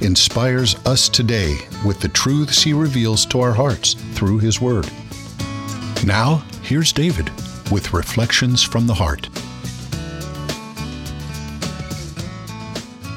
inspires us today with the truths he reveals to our hearts through his word. Now, here's David with Reflections from the Heart.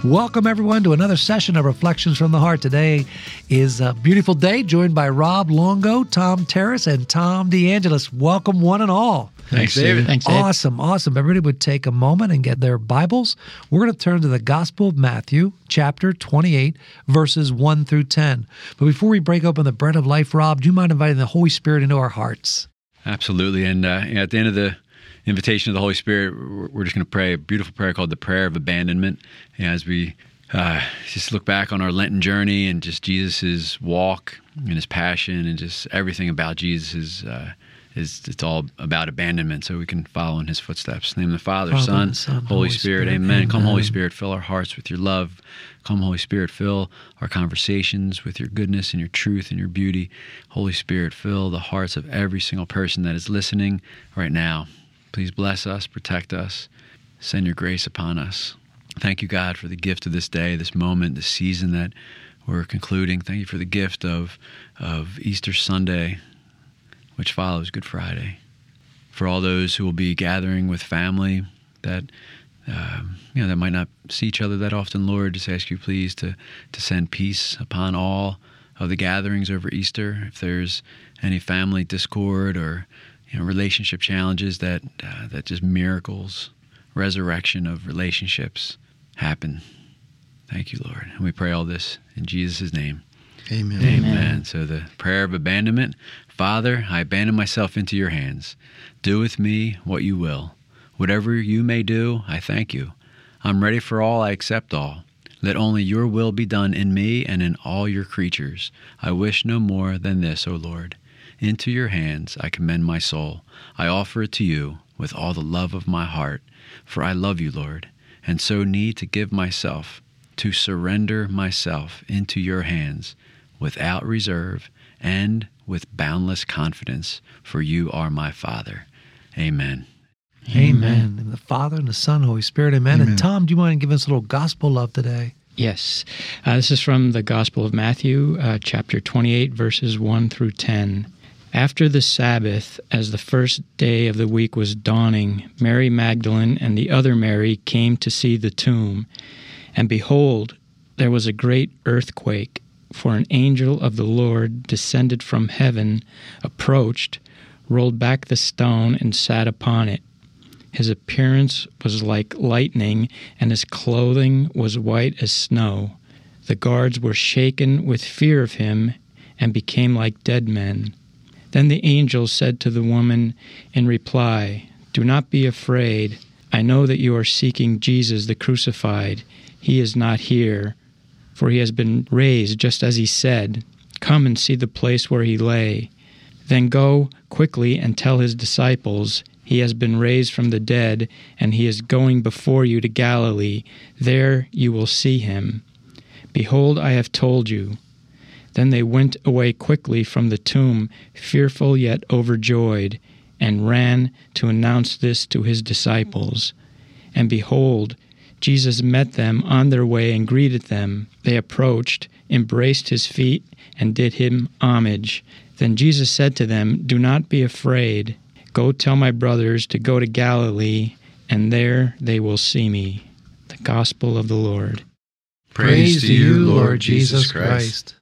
Welcome, everyone, to another session of Reflections from the Heart. Today is a beautiful day, joined by Rob Longo, Tom Terrace, and Tom DeAngelis. Welcome, one and all. Thanks, David. Thanks, Dave. Awesome, awesome. Everybody would take a moment and get their Bibles. We're going to turn to the Gospel of Matthew, chapter 28, verses 1 through 10. But before we break open the bread of life, Rob, do you mind inviting the Holy Spirit into our hearts? Absolutely. And uh, at the end of the invitation of the Holy Spirit, we're just going to pray a beautiful prayer called the Prayer of Abandonment. And as we uh, just look back on our Lenten journey and just Jesus's walk and his passion and just everything about Jesus uh, is it's all about abandonment, so we can follow in His footsteps. In the name of the Father, Father, Son, Son, Holy, Holy Spirit. Spirit. Amen. Come, Holy Spirit, fill our hearts with your love. Come, Holy Spirit, fill our conversations with your goodness and your truth and your beauty. Holy Spirit, fill the hearts of every single person that is listening right now. Please bless us, protect us, send your grace upon us. Thank you, God, for the gift of this day, this moment, this season that we're concluding. Thank you for the gift of, of Easter Sunday, which follows Good Friday. For all those who will be gathering with family that um, you know that might not see each other that often, Lord, just ask you please to to send peace upon all of the gatherings over Easter. If there's any family discord or you know relationship challenges, that uh, that just miracles, resurrection of relationships happen. Thank you, Lord, and we pray all this in Jesus' name. Amen. Amen. So the prayer of abandonment Father, I abandon myself into your hands. Do with me what you will. Whatever you may do, I thank you. I'm ready for all, I accept all. Let only your will be done in me and in all your creatures. I wish no more than this, O Lord. Into your hands I commend my soul. I offer it to you with all the love of my heart, for I love you, Lord, and so need to give myself, to surrender myself into your hands without reserve and with boundless confidence, for you are my Father. Amen. Amen. And the Father and the Son, Holy Spirit. Amen. And Tom, do you mind giving us a little gospel love today? Yes. Uh, this is from the Gospel of Matthew, uh, chapter 28, verses 1 through 10. After the Sabbath, as the first day of the week was dawning, Mary Magdalene and the other Mary came to see the tomb. And behold, there was a great earthquake, for an angel of the Lord descended from heaven, approached, rolled back the stone, and sat upon it. His appearance was like lightning, and his clothing was white as snow. The guards were shaken with fear of him and became like dead men. Then the angel said to the woman in reply, Do not be afraid. I know that you are seeking Jesus the crucified. He is not here, for he has been raised just as he said. Come and see the place where he lay. Then go quickly and tell his disciples, He has been raised from the dead, and he is going before you to Galilee. There you will see him. Behold, I have told you. Then they went away quickly from the tomb, fearful yet overjoyed, and ran to announce this to his disciples. And behold, Jesus met them on their way and greeted them. They approached, embraced his feet, and did him homage. Then Jesus said to them, Do not be afraid. Go tell my brothers to go to Galilee, and there they will see me. The Gospel of the Lord. Praise, to you, Lord Jesus Christ.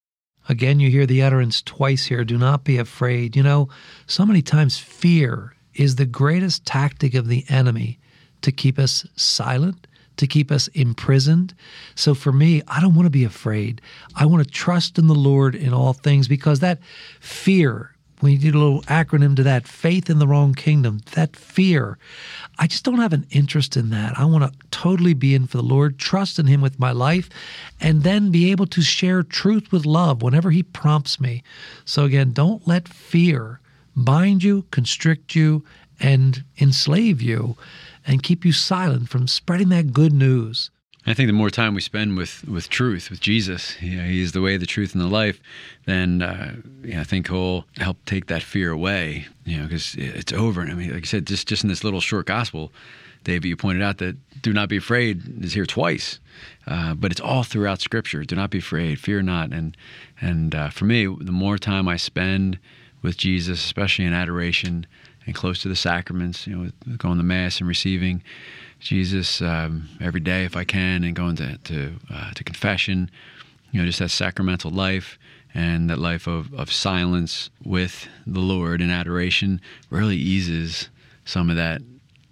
Again, you hear the utterance twice here do not be afraid. You know, so many times fear is the greatest tactic of the enemy to keep us silent, to keep us imprisoned. So for me, I don't want to be afraid. I want to trust in the Lord in all things because that fear we need a little acronym to that faith in the wrong kingdom, that fear. I just don't have an interest in that. I want to totally be in for the Lord, trust in Him with my life, and then be able to share truth with love whenever He prompts me. So, again, don't let fear bind you, constrict you, and enslave you, and keep you silent from spreading that good news. I think the more time we spend with, with truth, with Jesus, you know, He's the way, the truth, and the life, then uh, you know, I think He'll help take that fear away. You know, because it's over. I mean, like I said, just just in this little short gospel, David, you pointed out that "Do not be afraid" is here twice, uh, but it's all throughout Scripture. Do not be afraid, fear not. And and uh, for me, the more time I spend with Jesus, especially in adoration and close to the sacraments, you know, going to mass and receiving Jesus um, every day if I can, and going to to, uh, to confession. You know, just that sacramental life and that life of, of silence with the Lord and adoration really eases some of that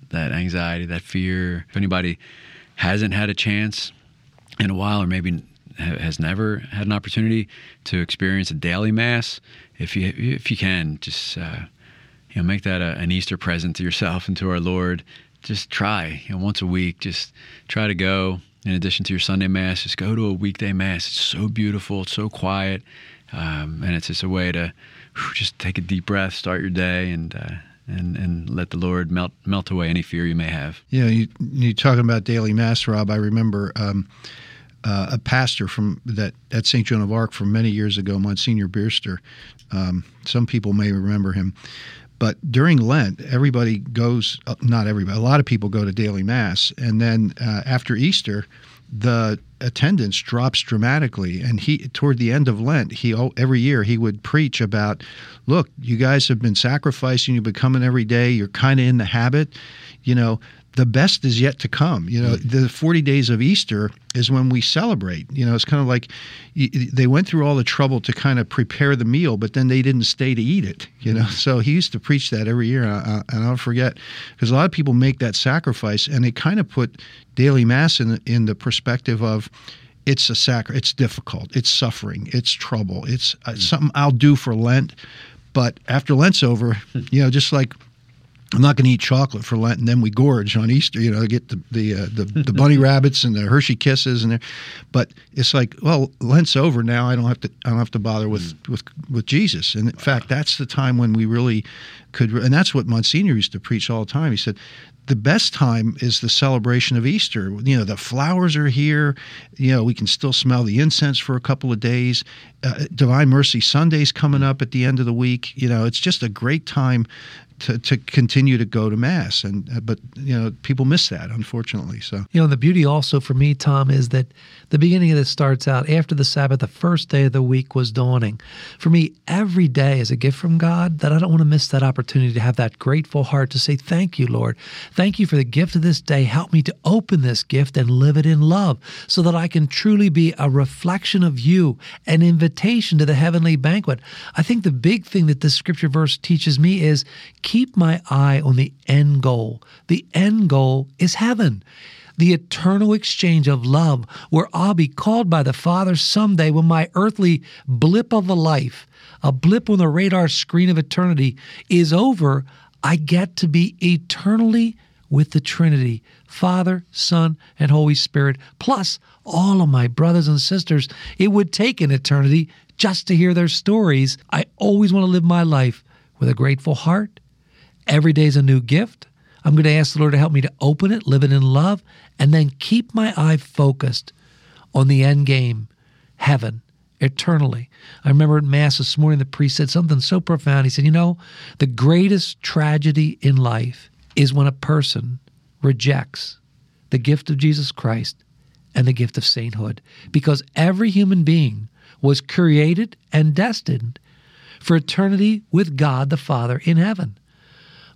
that anxiety, that fear. If anybody hasn't had a chance in a while, or maybe has never had an opportunity to experience a daily mass, if you if you can, just uh, you know, make that a, an Easter present to yourself and to our Lord just try you know, once a week. Just try to go. In addition to your Sunday mass, just go to a weekday mass. It's so beautiful. It's so quiet, um, and it's just a way to whew, just take a deep breath, start your day, and. Uh, and, and let the Lord melt melt away any fear you may have. Yeah, you you talking about daily mass, Rob? I remember um, uh, a pastor from that at St. Joan of Arc from many years ago, Monsignor Bierster. Um, some people may remember him. But during Lent, everybody goes, uh, not everybody, a lot of people go to daily mass. And then uh, after Easter, the attendance drops dramatically. And he, toward the end of Lent, he every year he would preach about, look, you guys have been sacrificing, you've been coming every day, you're kind of in the habit. You know, the best is yet to come. You know, mm-hmm. the 40 days of Easter is when we celebrate. You know, it's kind of like they went through all the trouble to kind of prepare the meal, but then they didn't stay to eat it. You know, mm-hmm. so he used to preach that every year, and, I, will forget because a lot of people make that sacrifice, and they kind of put daily mass in in the perspective of it's a sacri- it's difficult, it's suffering, it's trouble, it's uh, mm-hmm. something I'll do for Lent. But after Lent's over, you know, just like I'm not going to eat chocolate for Lent, and then we gorge on Easter. You know, get the the uh, the, the, bunny rabbits and the Hershey Kisses, and. But it's like, well, Lent's over now. I don't have to. I don't have to bother with mm. with with Jesus. And in wow. fact, that's the time when we really could. And that's what Monsignor used to preach all the time. He said, the best time is the celebration of Easter. You know, the flowers are here. You know, we can still smell the incense for a couple of days. Uh, Divine Mercy Sunday's coming up at the end of the week. You know, it's just a great time to, to continue to go to mass. And uh, but you know people miss that unfortunately so. You know the beauty also for me tom is that the beginning of this starts out after the sabbath the first day of the week was dawning. For me every day is a gift from god that i don't want to miss that opportunity to have that grateful heart to say thank you lord. Thank you for the gift of this day. Help me to open this gift and live it in love so that i can truly be a reflection of you an invitation to the heavenly banquet i think the big thing that this scripture verse teaches me is keep my eye on the end goal. The end goal is heaven the eternal exchange of love, where I'll be called by the Father someday when my earthly blip of a life, a blip on the radar screen of eternity, is over. I get to be eternally with the Trinity Father, Son, and Holy Spirit, plus all of my brothers and sisters. It would take an eternity just to hear their stories. I always want to live my life with a grateful heart Every day is a new gift. I'm going to ask the Lord to help me to open it, live it in love, and then keep my eye focused on the end game, heaven, eternally. I remember at Mass this morning, the priest said something so profound. He said, You know, the greatest tragedy in life is when a person rejects the gift of Jesus Christ and the gift of sainthood, because every human being was created and destined for eternity with God the Father in heaven.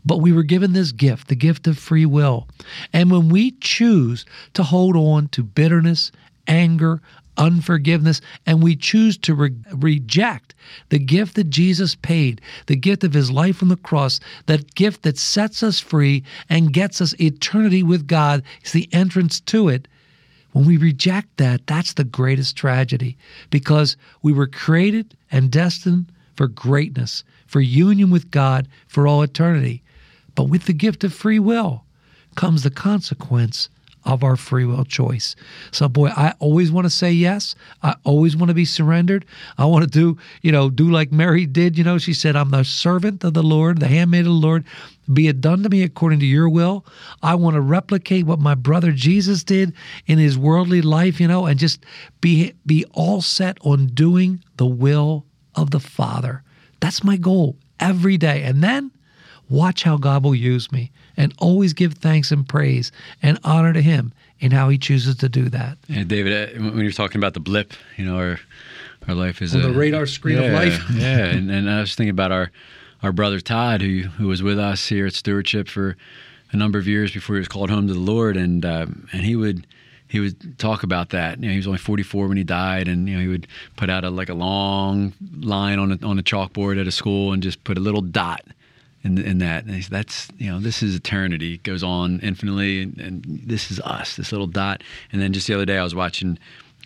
But we were given this gift, the gift of free will. And when we choose to hold on to bitterness, anger, unforgiveness, and we choose to re- reject the gift that Jesus paid, the gift of his life on the cross, that gift that sets us free and gets us eternity with God, is the entrance to it. When we reject that, that's the greatest tragedy because we were created and destined for greatness, for union with God for all eternity. But with the gift of free will comes the consequence of our free will choice. So boy, I always want to say yes. I always want to be surrendered. I want to do, you know, do like Mary did, you know, she said, I'm the servant of the Lord, the handmaid of the Lord. Be it done to me according to your will. I want to replicate what my brother Jesus did in his worldly life, you know, and just be be all set on doing the will of the Father. That's my goal every day. And then watch how God will use me and always give thanks and praise and honor to Him in how He chooses to do that. Yeah, David, uh, when you're talking about the blip, you know, our our life is on a, the radar screen yeah, of life. yeah, and, and I was thinking about our our brother Todd, who who was with us here at Stewardship for a number of years before he was called home to the Lord, and um, and he would he would talk about that. You know, he was only 44 when he died, and you know he would put out a like a long line on a, on a chalkboard at a school and just put a little dot in, in that. And said, that's you know this is eternity. It goes on infinitely, and, and, this is us, this little dot. And then just the other day, I was watching.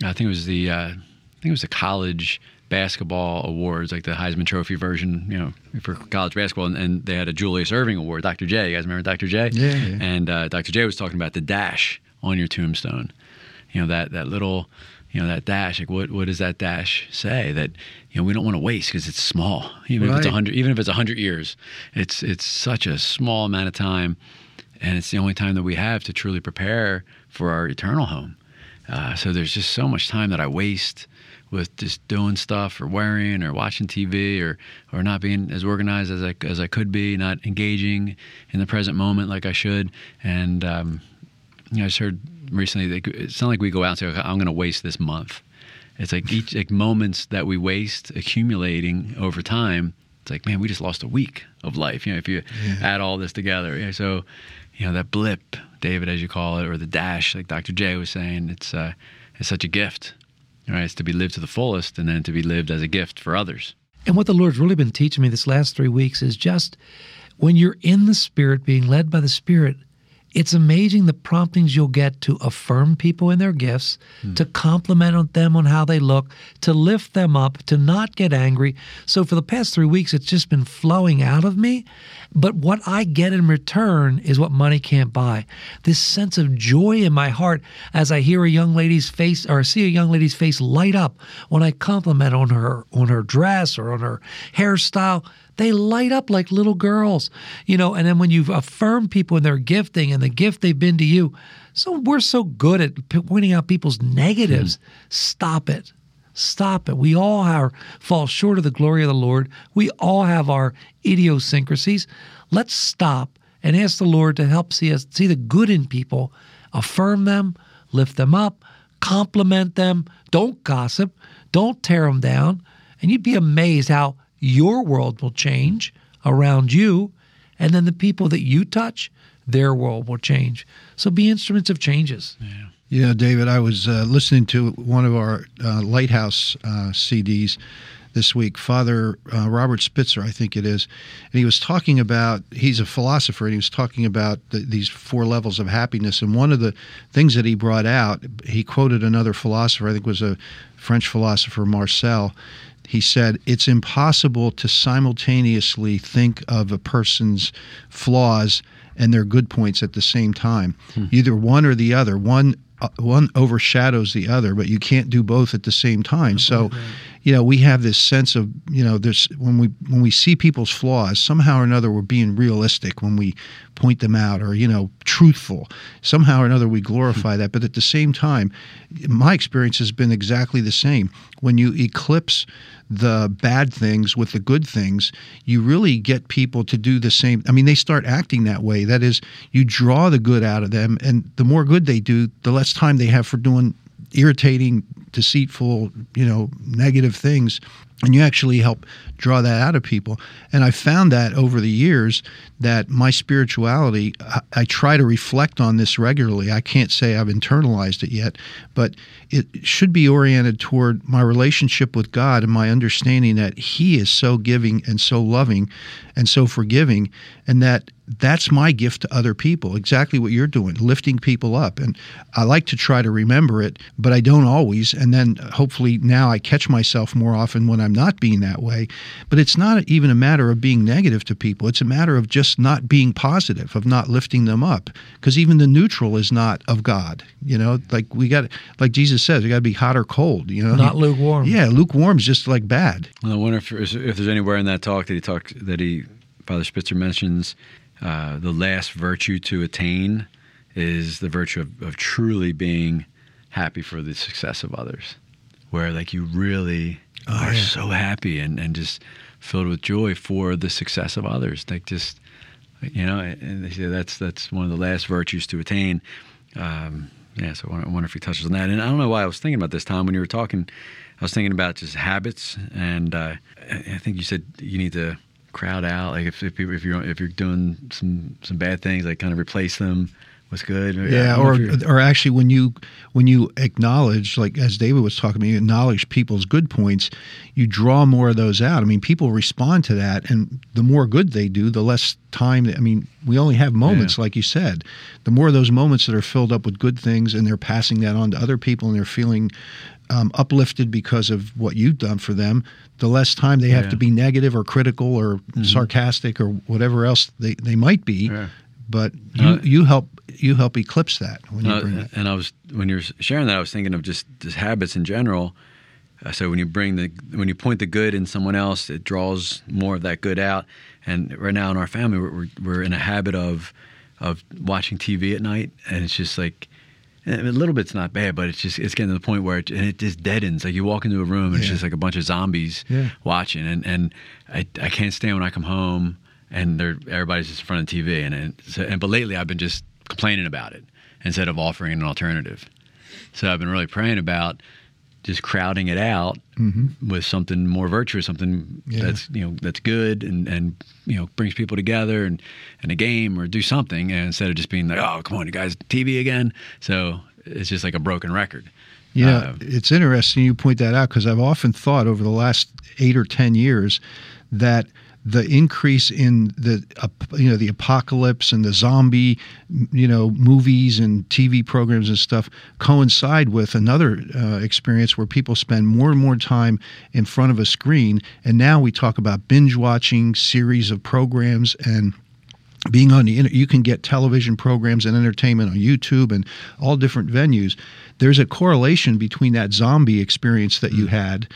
I think it was the uh, I think it was the college basketball awards, like the Heisman Trophy version, you know, for college basketball, and, and they had a Julius Erving Award, Dr. J. You guys remember Dr. J? Yeah. yeah. And uh, Dr. J was talking about the dash on your tombstone. You know that that little you know that dash like what what does that dash say that you know we don't want to waste because it's small even right. if it's 100 even if it's 100 years it's it's such a small amount of time and it's the only time that we have to truly prepare for our eternal home uh, so there's just so much time that I waste with just doing stuff or wearing or watching TV or or not being as organized as I as I could be, not engaging in the present moment like I should. And um, you know, I just heard recently. It's not like we go out and say, okay, "I'm going to waste this month." It's like each like moments that we waste accumulating over time. It's like, man, we just lost a week of life. You know, if you yeah. add all this together. Yeah, so, you know, that blip, David, as you call it, or the dash, like Dr. J was saying, it's uh, it's such a gift. Right? It's to be lived to the fullest, and then to be lived as a gift for others. And what the Lord's really been teaching me this last three weeks is just when you're in the Spirit, being led by the Spirit, it's amazing the promptings you'll get to affirm people in their gifts, mm. to compliment them on how they look, to lift them up, to not get angry. So for the past three weeks, it's just been flowing out of me. But what I get in return is what money can't buy. This sense of joy in my heart as I hear a young lady's face or see a young lady's face light up when I compliment on her on her dress or on her hairstyle they light up like little girls, you know. And then when you affirm people in their gifting and the gift they've been to you, so we're so good at pointing out people's negatives. Mm. Stop it. Stop it. We all are, fall short of the glory of the Lord. We all have our idiosyncrasies. Let's stop and ask the Lord to help see us see the good in people, affirm them, lift them up, compliment them. Don't gossip. Don't tear them down. And you'd be amazed how your world will change around you, and then the people that you touch, their world will change. So be instruments of changes. Yeah. Yeah, David, I was uh, listening to one of our uh, Lighthouse uh, CDs this week, Father uh, Robert Spitzer, I think it is, and he was talking about, he's a philosopher, and he was talking about the, these four levels of happiness. And one of the things that he brought out, he quoted another philosopher, I think was a French philosopher, Marcel, he said it's impossible to simultaneously think of a person's flaws and their good points at the same time. Hmm. Either one or the other. One uh, one overshadows the other, but you can't do both at the same time. So, you know, we have this sense of, you know, there's when we when we see people's flaws, somehow or another we're being realistic when we point them out or, you know, truthful. Somehow or another we glorify that, but at the same time, my experience has been exactly the same. When you eclipse the bad things with the good things, you really get people to do the same. I mean, they start acting that way. That is, you draw the good out of them, and the more good they do, the less time they have for doing irritating, deceitful, you know, negative things and you actually help draw that out of people. And i found that over the years that my spirituality I, I, try to reflect on this regularly. I can't say i've internalized it yet but it should be oriented toward my relationship with god and my understanding that he is so giving and so loving and so forgiving and that that's my gift to other people exactly what you're doing lifting people up. And i like to try to remember it but i don't always. And then uh, hopefully now I catch myself more often when I'm not being that way. But it's not even a matter of being negative to people. It's a matter of just not being positive, of not lifting them up. Because even the neutral is not of God. You know, like we got, like Jesus says, we got to be hot or cold. You know, not lukewarm. Yeah, lukewarm is just like bad. Well, I wonder if, if there's anywhere in that talk that he talked that he Father Spitzer mentions uh, the last virtue to attain is the virtue of, of truly being happy for the success of others, where like you really oh, are yeah. so happy and, and just filled with joy for the success of others. Like just you know, and they say that's that's one of the last virtues to attain. Um, yeah, so I wonder if he touches on that. And I don't know why I was thinking about this, Tom, when you were talking. I was thinking about just habits, and uh, I think you said you need to crowd out. Like if if, if you're if you're doing some some bad things, like kind of replace them was good. Yeah, or or actually when you when you acknowledge, like as David was talking, you acknowledge people's good points, you draw more of those out. I mean, people respond to that, and the more good they do, the less time. I mean, we only have moments, yeah. like you said. The more of those moments that are filled up with good things, and they're passing that on to other people, and they're feeling um, uplifted because of what you've done for them, the less time they have yeah. to be negative or critical or mm-hmm. sarcastic or whatever else they, they might be. Yeah. But you, uh, you help you help eclipse that when you uh, bring it. And I was when you were sharing that, I was thinking of just just habits in general. Uh, so when you bring the when you point the good in someone else, it draws more of that good out. And right now in our family, we're we're in a habit of of watching TV at night, and it's just like a little bit's not bad, but it's just it's getting to the point where it, it just deadens. Like you walk into a room and yeah. it's just like a bunch of zombies yeah. watching, and and I I can't stand when I come home and they're everybody's just in front of the TV, and and, so, and but lately I've been just complaining about it instead of offering an alternative. So I've been really praying about just crowding it out mm-hmm. with something more virtuous, something yeah. that's you know that's good and and you know brings people together and and a game or do something and instead of just being like oh come on you guys TV again. So it's just like a broken record. Yeah, uh, it's interesting you point that out because I've often thought over the last eight or ten years that the increase in the uh, you know the apocalypse and the zombie you know movies and TV programs and stuff coincide with another uh, experience where people spend more and more time in front of a screen. And now we talk about binge watching series of programs and being on the internet, you can get television programs and entertainment on YouTube and all different venues. There's a correlation between that zombie experience that you mm. had.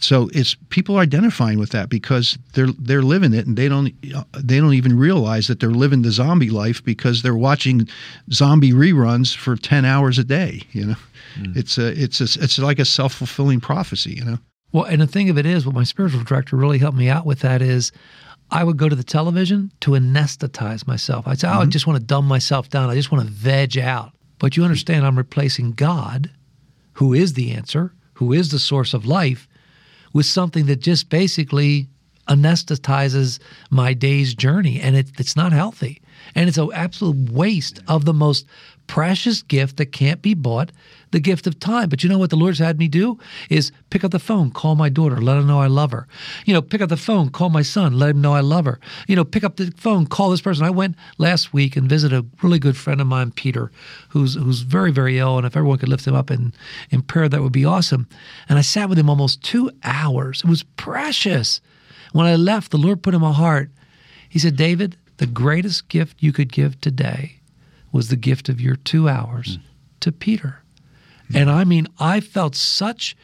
So it's people identifying with that because they're they're living it and they don't they don't even realize that they're living the zombie life because they're watching zombie reruns for 10 hours a day, you know. Mm. It's a it's a, it's like a self-fulfilling prophecy, you know. Well, and the thing of it is, what my spiritual director really helped me out with that is I would go to the television to anesthetize myself. I'd say, mm-hmm. oh, I just want to dumb myself down. I just want to veg out. But you understand, I'm replacing God, who is the answer, who is the source of life, with something that just basically anesthetizes my day's journey. And it, it's not healthy. And it's an absolute waste of the most precious gift that can't be bought, the gift of time. But you know what the Lord's had me do is pick up the phone, call my daughter, let her know I love her. You know, pick up the phone, call my son, let him know I love her. You know, pick up the phone, call this person. I went last week and visited a really good friend of mine, Peter, who's who's very very ill, and if everyone could lift him up in in prayer, that would be awesome. And I sat with him almost two hours. It was precious. When I left, the Lord put in my heart. He said, David, the greatest gift you could give today was the gift of your two hours mm. to Peter. Mm. And I mean, I felt such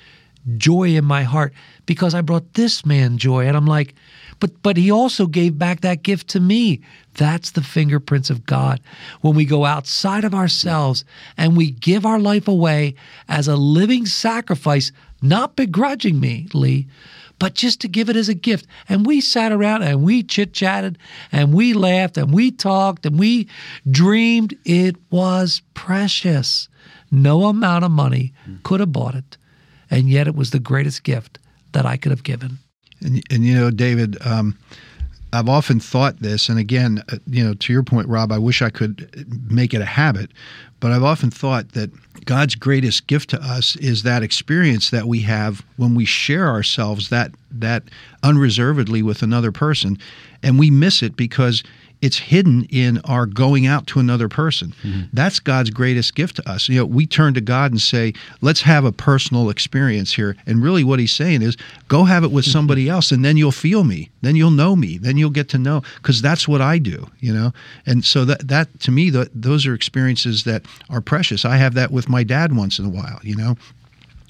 joy in my heart because I brought this man joy. And I'm like, but but he also gave back that gift to me. That's the fingerprints of God. When we go outside of ourselves and we give our life away as a living sacrifice, not begrudgingly, but just to give it as a gift. And we sat around and we chit chatted and we laughed and we talked and we dreamed. It was precious. No amount of money could have bought it. And yet it was the greatest gift that I could have given. And, and you know, David, um, I've often thought this, and again, uh, you know, to your point, Rob, I wish I could make it a habit, but I've often thought that God's greatest gift to us is that experience that we have when we share ourselves that that unreservedly with another person, and we miss it because it's hidden in our going out to another person. Mm-hmm. That's God's greatest gift to us. You know, we turn to God and say, "Let's have a personal experience here." And really, what He's saying is, "Go have it with somebody else, and then you'll feel me. Then you'll know me. Then you'll get to know." Because that's what I do. You know, and so that that to me, the, those are experiences that are precious. I have that with my dad once in a while. You know,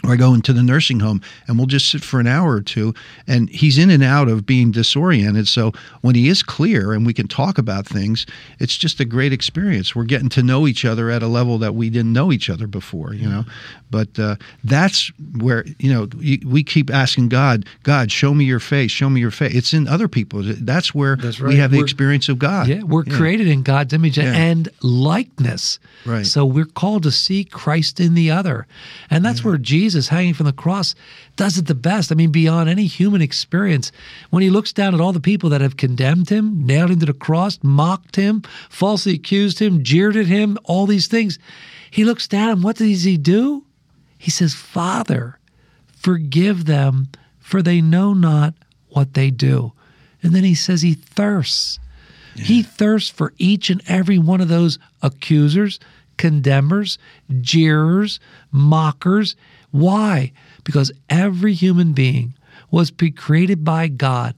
or I go into the nursing home and we'll just sit for an hour or two and he's in and out of being disoriented. So when he is clear and we can talk about things, it's just a great experience. We're getting to know each other at a level that we didn't know each other before, you know. But uh, that's where, you know, we keep asking God, God, show me your face, show me your face. It's in other people. That's where That's right. we have the We're- experience of God. Yeah, we're created in God's image Yeah. and likeness. Right. So we're called to see Christ in the other. And that's where Jesus, hanging from the cross, does it the best. I mean, beyond any human experience. When he looks down at all the people that have condemned him, nailed him to the cross, mocked him, falsely accused him, jeered at him, all these things, he looks down and what does he do? He says, Father, forgive them, for they know not what they do. And then he says he thirsts. He thirsts for each and every one of those accusers, condemners, jeerers, mockers. Why? Because every human being was created by God,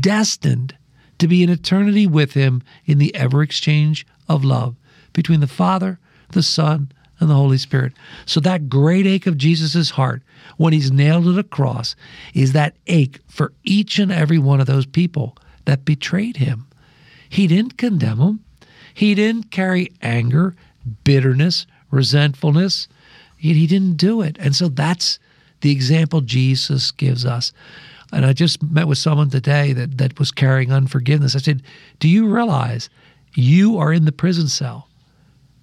destined to be in eternity with Him in the ever exchange of love between the Father, the Son, and the Holy Spirit. So that great ache of Jesus' heart when he's nailed to the cross is that ache for each and every one of those people that betrayed him. He didn't condemn them. He didn't carry anger, bitterness, resentfulness. He, he didn't do it. And so that's the example Jesus gives us. And I just met with someone today that, that was carrying unforgiveness. I said, Do you realize you are in the prison cell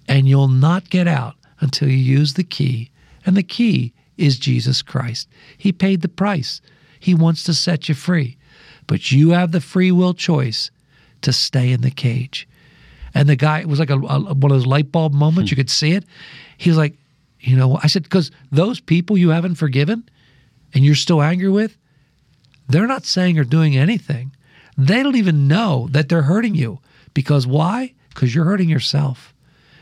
and you'll not get out until you use the key? And the key is Jesus Christ. He paid the price, He wants to set you free. But you have the free will choice to stay in the cage. And the guy, it was like a, a- one of those light bulb moments. Hmm. You could see it. He was like, you know, I said, because those people you haven't forgiven and you're still angry with, they're not saying or doing anything. They don't even know that they're hurting you. Because why? Because you're hurting yourself.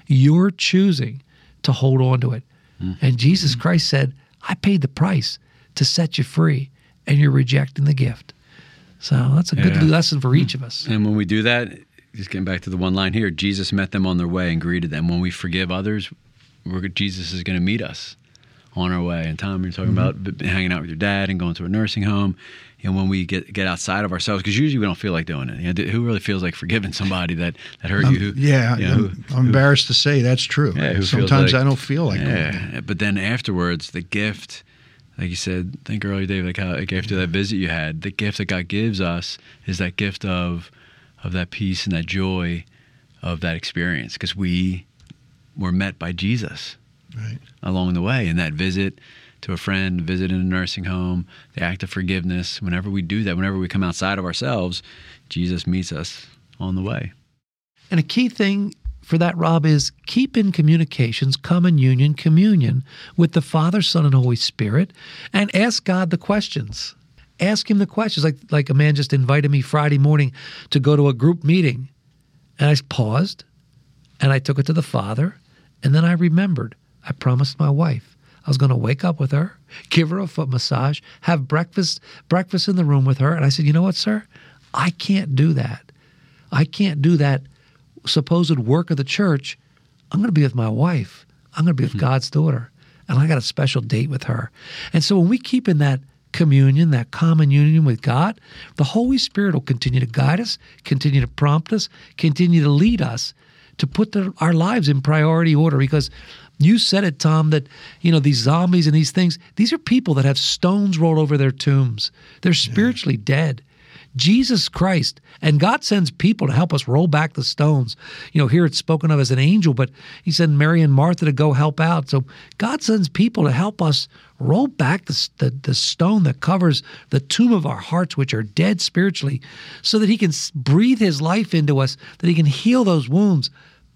You're choosing to hold on to it. Mm-hmm. And Jesus Christ said, I paid the price to set you free, and you're rejecting the gift. So that's a good Yeah. lesson for each of us. And when we do that, just getting back to the one line here, Jesus met them on their way and greeted them. When we forgive others, Jesus is going to meet us on our way. And Tom, you're talking about b- hanging out with your dad and going to a nursing home. And when we get get outside of ourselves, because usually we don't feel like doing it. You know, who really feels like forgiving somebody that, that hurt you? Who, Yeah, you know, I'm, who- I'm embarrassed to say that's true. Yeah, Sometimes like- I don't feel like yeah, but then afterwards, the gift, like you said, think earlier, David, like how like after that mm-hmm. visit you had, the gift that God gives us is that gift of of that peace and that joy of that experience because we were met by Jesus Right. along the way in that visit to a friend, visit in a nursing home, the act of forgiveness. Whenever we do that, whenever we come outside of ourselves, Jesus meets us on the way. And a key thing for that, Rob, is keep in communications, common union, communion with the Father, Son, and Holy Spirit, and ask God the questions. Ask Him the questions. Like like a man just invited me Friday morning to go to a group meeting, and I paused, and I took it to the Father, and then I remembered I promised my wife I was going to wake up with her, give her a foot massage, have breakfast breakfast in the room with her, and I said, you know what, sir, I can't do that. I can't do that supposed work of the church, I'm going to be with my wife. I'm going to be with mm-hmm. God's daughter. And I got a special date with her. And so when we keep in that communion, that common union with God, the Holy Spirit will continue to guide us, continue to prompt us, continue to lead us to put our lives in priority order because you said it tom that you know these zombies and these things these are people that have stones rolled over their tombs. They're spiritually dead Jesus Christ. And God sends people to help us roll back the stones. You know, here it's spoken of as an angel, but he sent Mary and Martha to go help out. So God sends people to help us roll back the, the, the stone that covers the tomb of our hearts, which are dead spiritually, so that he can breathe his life into us, that he can heal those wounds.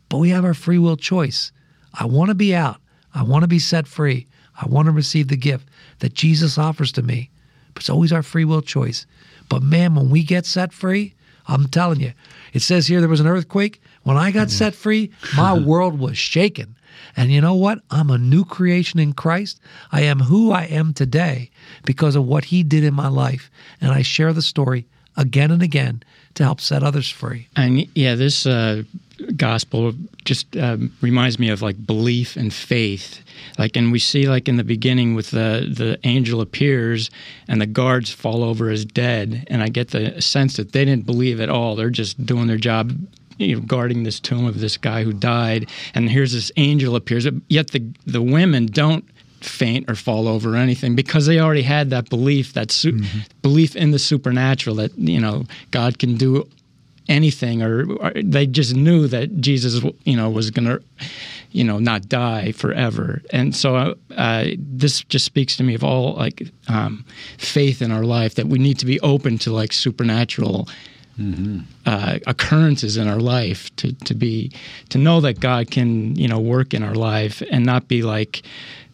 But we have our free will choice. I want to be out. I want to be set free. I want to receive the gift that Jesus offers to me. But it's always our free will choice. But man, when we get set free, I'm telling you. It says here there was an earthquake. When I got set free, my world was shaken. And you know what? I'm a new creation in Christ. I am who I am today because of what He did in my life. And I share the story again and again to help set others free. And yeah, this uh, gospel just um, reminds me of like belief and faith. Like, and we see like in the beginning with the the angel appears and the guards fall over as dead, and I get the sense that they didn't believe at all. They're just doing their job. You know, guarding this tomb of this guy who died, and here's this angel appears. Yet the the women don't faint or fall over or anything because they already had that belief that su- mm-hmm. belief in the supernatural that you know God can do anything or, or they just knew that Jesus you know was going to you know not die forever and so uh, this just speaks to me of all like um, faith in our life that we need to be open to like supernatural mm-hmm. uh, occurrences in our life to to be to know that God can you know work in our life and not be like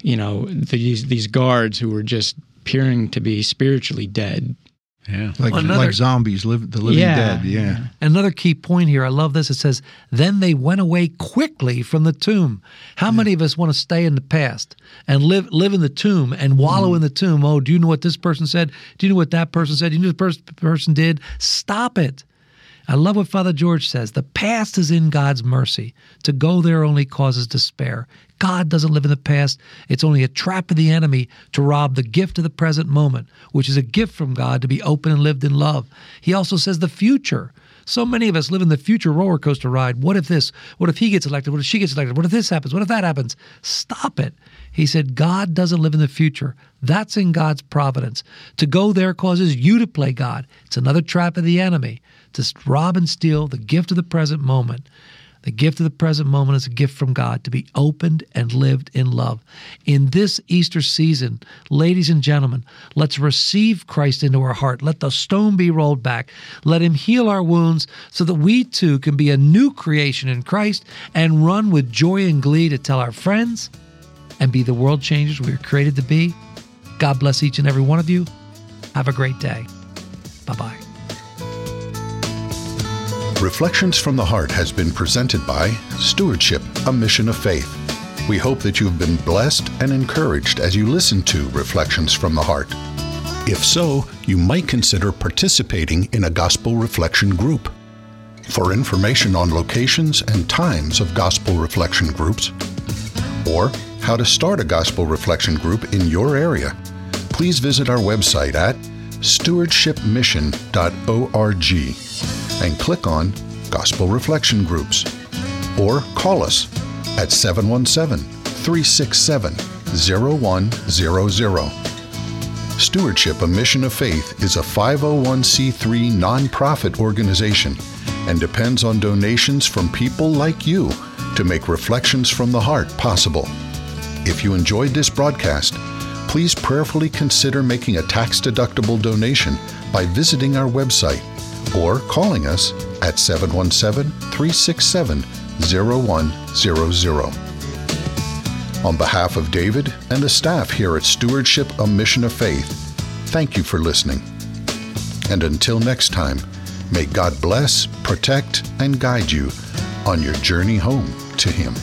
you know these these guards who were just appearing to be spiritually dead yeah, like Another, like zombies, live the living yeah, dead. Yeah. Another key point here. I love this. It says, "Then they went away quickly from the tomb." How yeah. many of us want to stay in the past and live live in the tomb and wallow mm. in the tomb? Oh, do you know what this person said? Do you know what that person said? Do you know what the person person did? Stop it. I love what Father George says. The past is in God's mercy. To go there only causes despair. God doesn't live in the past. It's only a trap of the enemy to rob the gift of the present moment, which is a gift from God to be open and lived in love. He also says the future. So many of us live in the future roller coaster ride. What if this? What if he gets elected? What if she gets elected? What if this happens? What if that happens? Stop it. He said, God doesn't live in the future. That's in God's providence. To go there causes you to play God. It's another trap of the enemy to rob and steal the gift of the present moment. The gift of the present moment is a gift from God to be opened and lived in love. In this Easter season, ladies and gentlemen, let's receive Christ into our heart. Let the stone be rolled back. Let Him heal our wounds so that we too can be a new creation in Christ and run with joy and glee to tell our friends and be the world changers we were created to be. God bless each and every one of you. Have a great day. Bye bye. Reflections from the Heart has been presented by Stewardship, a Mission of Faith. We hope that you've been blessed and encouraged as you listen to Reflections from the Heart. If so, you might consider participating in a gospel reflection group. For information on locations and times of gospel reflection groups, or how to start a gospel reflection group in your area, please visit our website at stewardshipmission.org and click on Gospel Reflection Groups or call us at 717 367 0100. Stewardship, a Mission of Faith, is a 501c3 nonprofit organization and depends on donations from people like you to make Reflections from the Heart possible. If you enjoyed this broadcast, please prayerfully consider making a tax deductible donation by visiting our website or calling us at 717 367 0100. On behalf of David and the staff here at Stewardship, a Mission of Faith, thank you for listening. And until next time, may God bless, protect, and guide you on your journey home to Him.